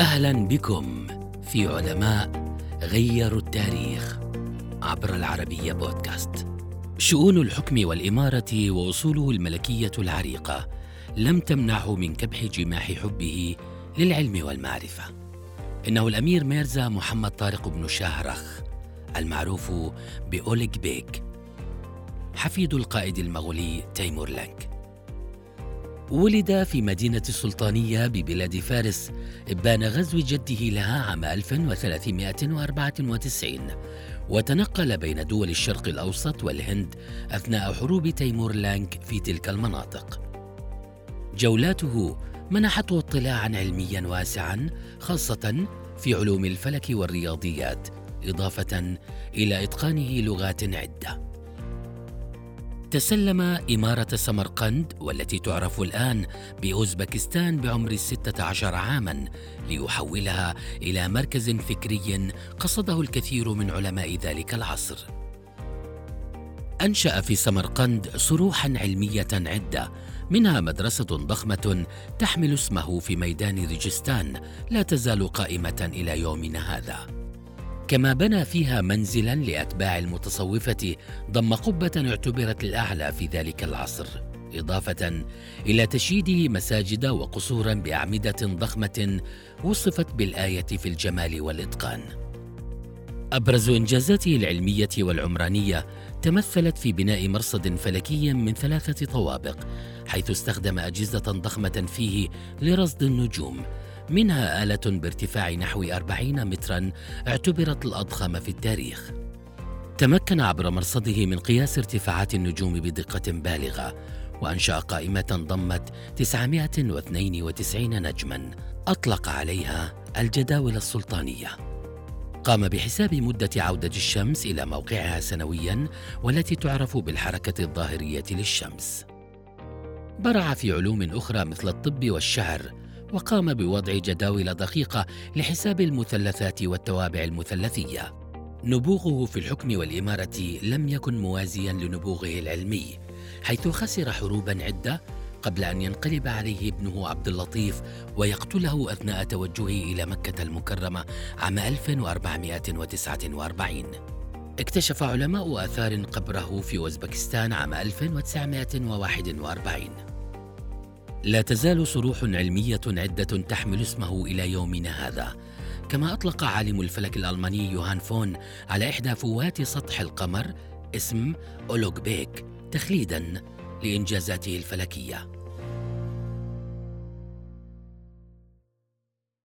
أهلا بكم في علماء غيروا التاريخ عبر العربية بودكاست. شؤون الحكم والإمارة وأصوله الملكية العريقة لم تمنعه من كبح جماح حبه للعلم والمعرفة. إنه الأمير ميرزا محمد طارق بن شاهرخ المعروف بأوليغ بيك حفيد القائد المغولي تيمور لانك ولد في مدينة السلطانية ببلاد فارس إبان غزو جده لها عام 1394 وتنقل بين دول الشرق الأوسط والهند أثناء حروب تيمور لانك في تلك المناطق. جولاته منحته اطلاعا علميا واسعا خاصة في علوم الفلك والرياضيات إضافة إلى إتقانه لغات عدة. تسلم إمارة سمرقند والتي تعرف الآن بأوزبكستان بعمر الستة عشر عاماً ليحولها إلى مركز فكري قصده الكثير من علماء ذلك العصر. أنشأ في سمرقند صروحا علمية عدة منها مدرسة ضخمة تحمل اسمه في ميدان ريجستان لا تزال قائمة إلى يومنا هذا. كما بنى فيها منزلا لأتباع المتصوفة ضم قبة اعتبرت الأعلى في ذلك العصر إضافة إلى تشييده مساجد وقصورا بأعمدة ضخمة وصفت بالآية في الجمال والإتقان. أبرز انجازاته العلمية والعمرانية تمثلت في بناء مرصد فلكي من ثلاثة طوابق حيث استخدم أجهزة ضخمة فيه لرصد النجوم منها آلة بارتفاع نحو 40 مترا اعتبرت الأضخم في التاريخ. تمكن عبر مرصده من قياس ارتفاعات النجوم بدقة بالغة وأنشأ قائمة ضمت 992 نجما أطلق عليها الجداول السلطانية. قام بحساب مدة عودة الشمس إلى موقعها سنويا والتي تعرف بالحركة الظاهرية للشمس. برع في علوم أخرى مثل الطب والشعر وقام بوضع جداول دقيقة لحساب المثلثات والتوابع المثلثية. نبوغه في الحكم والإمارة لم يكن موازيا لنبوغه العلمي، حيث خسر حروبا عدة قبل أن ينقلب عليه ابنه عبد اللطيف ويقتله أثناء توجهه إلى مكة المكرمة عام 1449. اكتشف علماء آثار قبره في أوزبكستان عام 1941 لا تزال صروح علمية عدة تحمل اسمه إلى يومنا هذا. كما أطلق عالم الفلك الألماني يوهان فون على إحدى فوات سطح القمر اسم أولوغ بيك تخليدا لإنجازاته الفلكية.